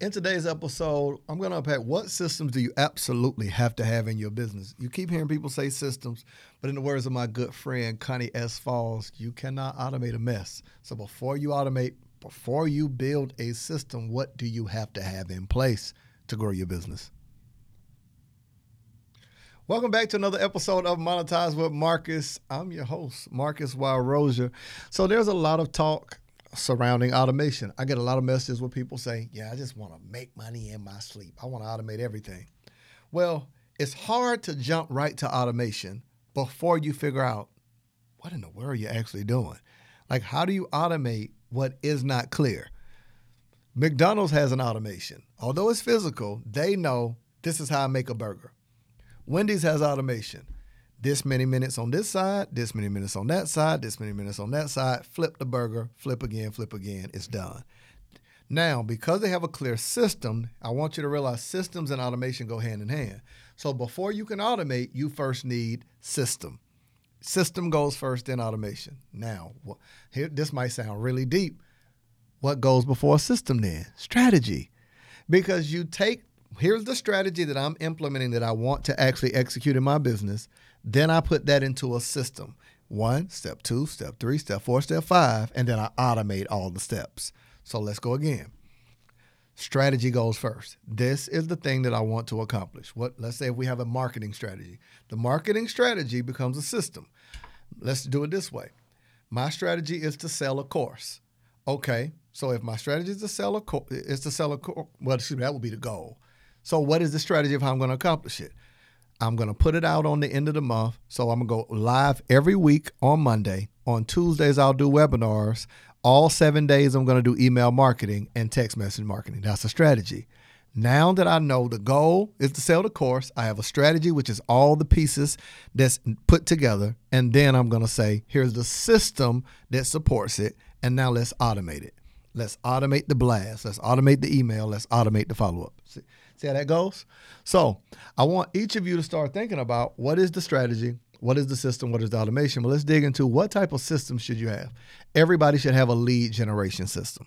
In today's episode, I'm going to unpack what systems do you absolutely have to have in your business. You keep hearing people say systems, but in the words of my good friend Connie S. Falls, you cannot automate a mess. So before you automate, before you build a system, what do you have to have in place to grow your business? Welcome back to another episode of Monetize with Marcus. I'm your host, Marcus Wild Rozier. So there's a lot of talk surrounding automation. I get a lot of messages where people say, Yeah, I just want to make money in my sleep. I want to automate everything. Well, it's hard to jump right to automation before you figure out what in the world you're actually doing. Like, how do you automate what is not clear? McDonald's has an automation. Although it's physical, they know this is how I make a burger. Wendy's has automation this many minutes on this side, this many minutes on that side, this many minutes on that side, flip the burger, flip again, flip again, it's done. Now, because they have a clear system, I want you to realize systems and automation go hand in hand. So before you can automate, you first need system. System goes first, then automation. Now, here this might sound really deep. What goes before a system then? Strategy. Because you take here's the strategy that I'm implementing that I want to actually execute in my business. Then I put that into a system. One, step two, step three, step four, step five, and then I automate all the steps. So let's go again. Strategy goes first. This is the thing that I want to accomplish. What let's say if we have a marketing strategy. The marketing strategy becomes a system. Let's do it this way. My strategy is to sell a course. Okay, so if my strategy is to sell a co- is to sell a course, well, excuse me, that would be the goal. So what is the strategy of how I'm going to accomplish it? I'm going to put it out on the end of the month. So I'm going to go live every week on Monday. On Tuesdays, I'll do webinars. All seven days, I'm going to do email marketing and text message marketing. That's a strategy. Now that I know the goal is to sell the course, I have a strategy, which is all the pieces that's put together. And then I'm going to say, here's the system that supports it. And now let's automate it. Let's automate the blast. Let's automate the email. Let's automate the follow up. See, how that goes? So I want each of you to start thinking about what is the strategy, what is the system, what is the automation. But let's dig into what type of system should you have. Everybody should have a lead generation system.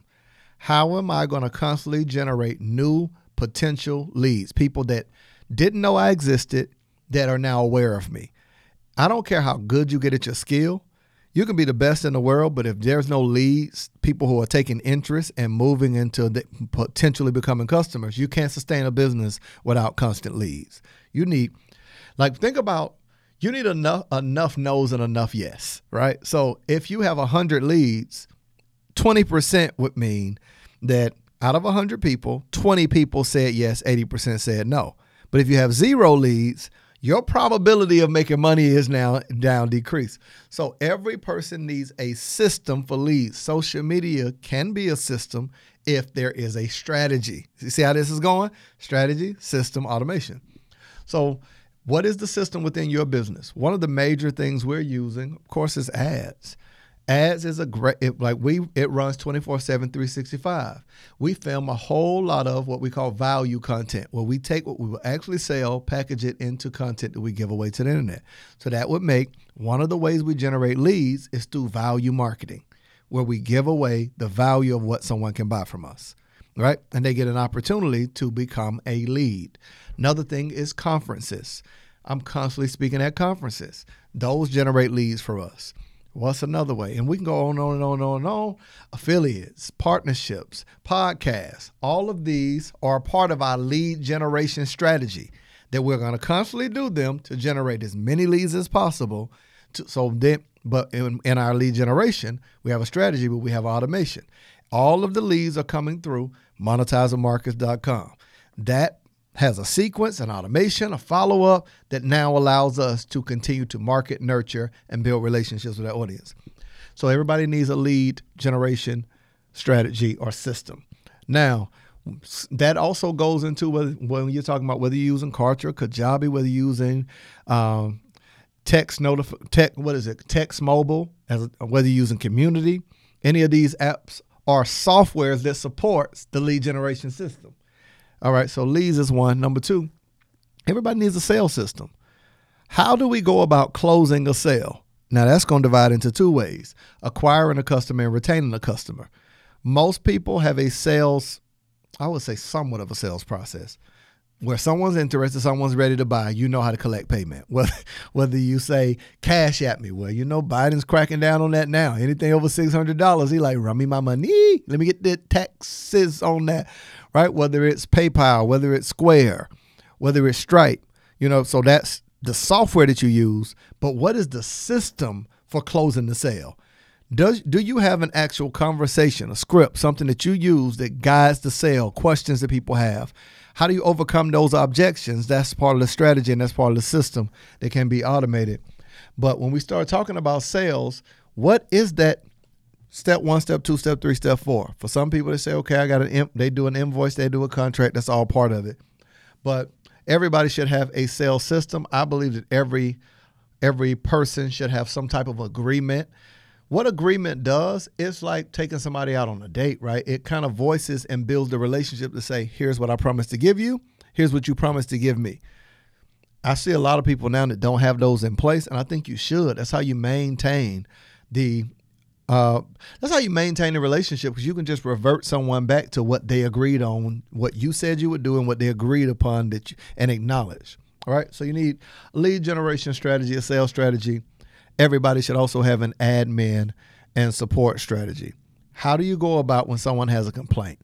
How am I going to constantly generate new potential leads, people that didn't know I existed that are now aware of me? I don't care how good you get at your skill you can be the best in the world, but if there's no leads, people who are taking interest and moving into potentially becoming customers, you can't sustain a business without constant leads. You need, like, think about you need enough enough no's and enough yes, right? So if you have hundred leads, twenty percent would mean that out of hundred people, twenty people said yes, eighty percent said no. But if you have zero leads, your probability of making money is now down decreased. So every person needs a system for leads. Social media can be a system if there is a strategy. You see how this is going? Strategy, system, automation. So what is the system within your business? One of the major things we're using, of course, is ads. Ads is a great it, like we it runs 24/7 365. We film a whole lot of what we call value content where we take what we will actually sell, package it into content that we give away to the internet. So that would make one of the ways we generate leads is through value marketing where we give away the value of what someone can buy from us. Right? And they get an opportunity to become a lead. Another thing is conferences. I'm constantly speaking at conferences. Those generate leads for us. What's another way? And we can go on and on and on and on on. Affiliates, partnerships, podcasts, all of these are part of our lead generation strategy that we're going to constantly do them to generate as many leads as possible. To, so then, but in, in our lead generation, we have a strategy, but we have automation. All of the leads are coming through monetizemarkets.com. That has a sequence, an automation, a follow up that now allows us to continue to market, nurture, and build relationships with our audience. So everybody needs a lead generation strategy or system. Now, that also goes into when you're talking about whether you're using Kartra, Kajabi, whether you're using um, text notif- tech, what is it, text mobile, as whether you're using Community, any of these apps are softwares that supports the lead generation system. All right, so leads is one. Number two, everybody needs a sales system. How do we go about closing a sale? Now, that's going to divide into two ways acquiring a customer and retaining a customer. Most people have a sales I would say somewhat of a sales process where someone's interested, someone's ready to buy, you know how to collect payment. Whether, whether you say Cash App me, well, you know Biden's cracking down on that now. Anything over six hundred dollars, he like run me my money. Let me get the taxes on that, right? Whether it's PayPal, whether it's Square, whether it's Stripe, you know. So that's the software that you use. But what is the system for closing the sale? Does do you have an actual conversation, a script, something that you use that guides the sale, questions that people have? How do you overcome those objections? That's part of the strategy and that's part of the system that can be automated. But when we start talking about sales, what is that step one, step two, step three, step four? For some people, they say, okay, I got an imp, they do an invoice, they do a contract, that's all part of it. But everybody should have a sales system. I believe that every every person should have some type of agreement what agreement does it's like taking somebody out on a date, right? It kind of voices and builds the relationship to say, here's what I promised to give you, here's what you promised to give me. I see a lot of people now that don't have those in place, and I think you should. That's how you maintain the uh, that's how you maintain the relationship because you can just revert someone back to what they agreed on, what you said you would do, and what they agreed upon that you, and acknowledge. All right. So you need lead generation strategy, a sales strategy, everybody should also have an admin and support strategy. How do you go about when someone has a complaint?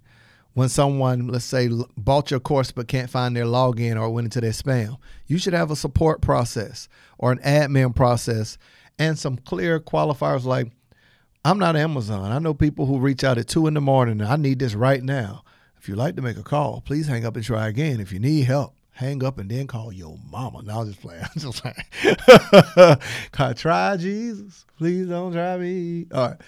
When someone, let's say, bought your course but can't find their login or went into their spam, you should have a support process or an admin process and some clear qualifiers like, I'm not Amazon. I know people who reach out at two in the morning and I need this right now. If you'd like to make a call, please hang up and try again. If you need help, hang up and then call your mama. Now I'm just playing. I'm just playing. try Jesus. Please don't try me. All right.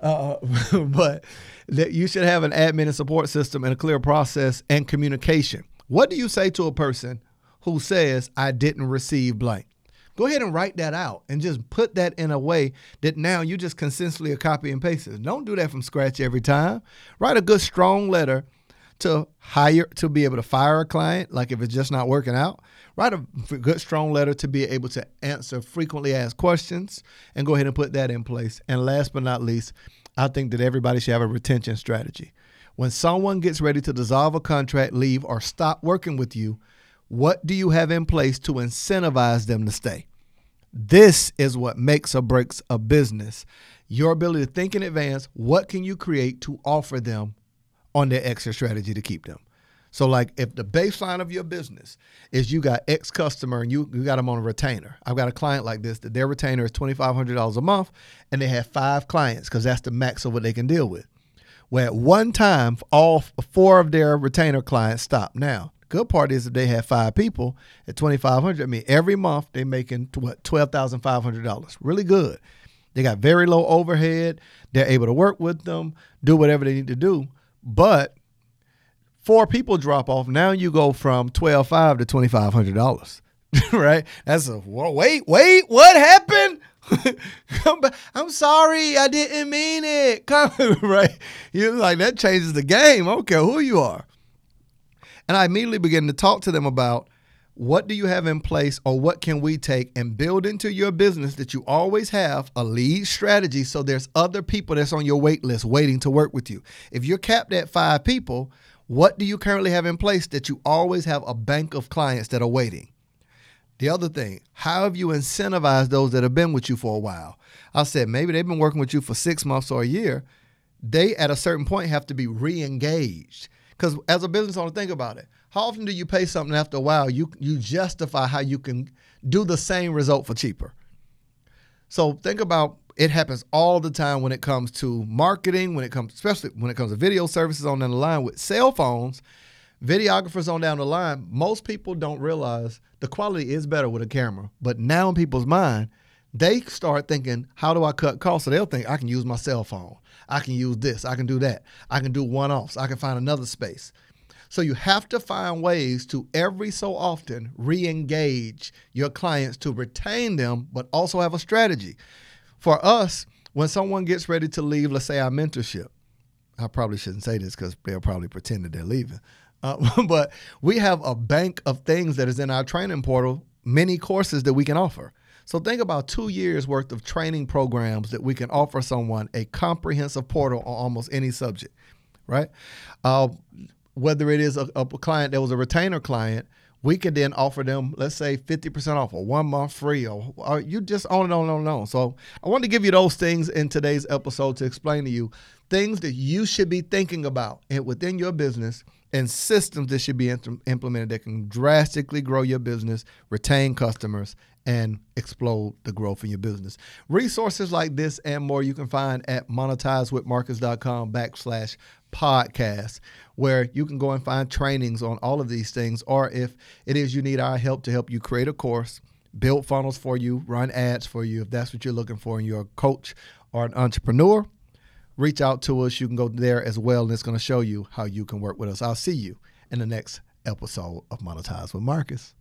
Uh, but that you should have an admin and support system and a clear process and communication. What do you say to a person who says, I didn't receive blank? Go ahead and write that out and just put that in a way that now you just consistently copy and paste it. Don't do that from scratch every time. Write a good, strong letter to hire to be able to fire a client, like if it's just not working out. Write a good, strong letter to be able to answer frequently asked questions and go ahead and put that in place. And last but not least, I think that everybody should have a retention strategy. When someone gets ready to dissolve a contract, leave, or stop working with you, what do you have in place to incentivize them to stay? This is what makes or breaks a business. Your ability to think in advance, what can you create to offer them on their exit strategy to keep them. So, like, if the baseline of your business is you got X customer and you, you got them on a retainer, I've got a client like this that their retainer is $2,500 a month and they have five clients because that's the max of what they can deal with. Where at one time, all four of their retainer clients stop. Now, the good part is that they have five people at 2500 I mean, every month they're making what, $12,500. Really good. They got very low overhead. They're able to work with them, do whatever they need to do but four people drop off. Now you go from twelve five to twenty five hundred dollars. right? That's a wait, wait, what happened? Come back. I'm sorry, I didn't mean it. Come right. You're like that changes the game. I don't care who you are. And I immediately begin to talk to them about what do you have in place or what can we take and build into your business that you always have a lead strategy so there's other people that's on your wait list waiting to work with you. If you're capped at five people, what do you currently have in place that you always have a bank of clients that are waiting? The other thing, how have you incentivized those that have been with you for a while? I said maybe they've been working with you for six months or a year. They, at a certain point, have to be re engaged. Because as a business owner, think about it. How often do you pay something after a while? You you justify how you can do the same result for cheaper. So think about it happens all the time when it comes to marketing, when it comes especially when it comes to video services on down the line with cell phones, videographers on down the line. Most people don't realize the quality is better with a camera, but now in people's mind, they start thinking, how do I cut costs? So they'll think I can use my cell phone. I can use this. I can do that. I can do one offs. I can find another space. So you have to find ways to every so often re engage your clients to retain them, but also have a strategy. For us, when someone gets ready to leave, let's say our mentorship, I probably shouldn't say this because they'll probably pretend that they're leaving. Uh, but we have a bank of things that is in our training portal, many courses that we can offer. So think about two years worth of training programs that we can offer someone a comprehensive portal on almost any subject, right? Uh, whether it is a, a client that was a retainer client, we can then offer them, let's say, 50% off or one month free, or, or you just on and on and on. So I want to give you those things in today's episode to explain to you things that you should be thinking about within your business and systems that should be implemented that can drastically grow your business, retain customers, and explode the growth in your business. Resources like this and more you can find at monetizewithmarcus.com backslash podcast, where you can go and find trainings on all of these things. Or if it is you need our help to help you create a course, build funnels for you, run ads for you, if that's what you're looking for and you're a coach or an entrepreneur, reach out to us. You can go there as well, and it's going to show you how you can work with us. I'll see you in the next episode of Monetize with Marcus.